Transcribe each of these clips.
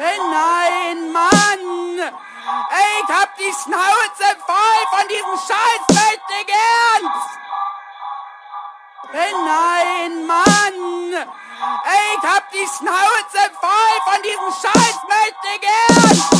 nein, Mann! Ey, ich hab die Schnauze voll von diesem scheiß Weltding Ernst! Nein, Mann! Ey, ich hab die Schnauze voll von diesem scheiß Weltding Ernst!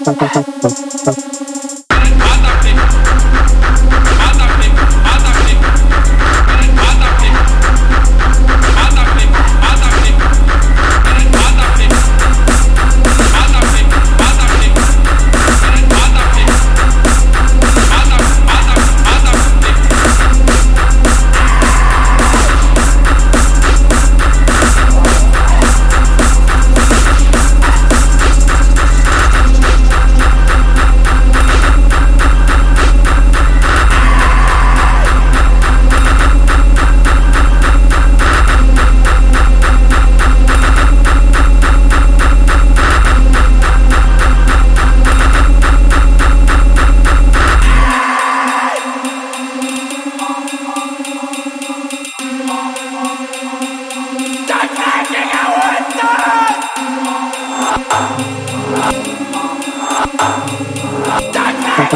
Tidak ada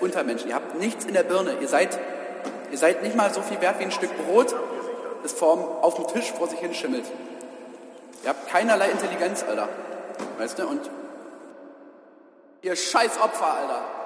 Untermenschen. Ihr habt nichts in der Birne. Ihr seid, ihr seid nicht mal so viel wert wie ein Stück Brot, das vorm, auf dem Tisch vor sich hinschimmelt. Ihr habt keinerlei Intelligenz, Alter. Weißt du? Und ihr scheiß Opfer, Alter.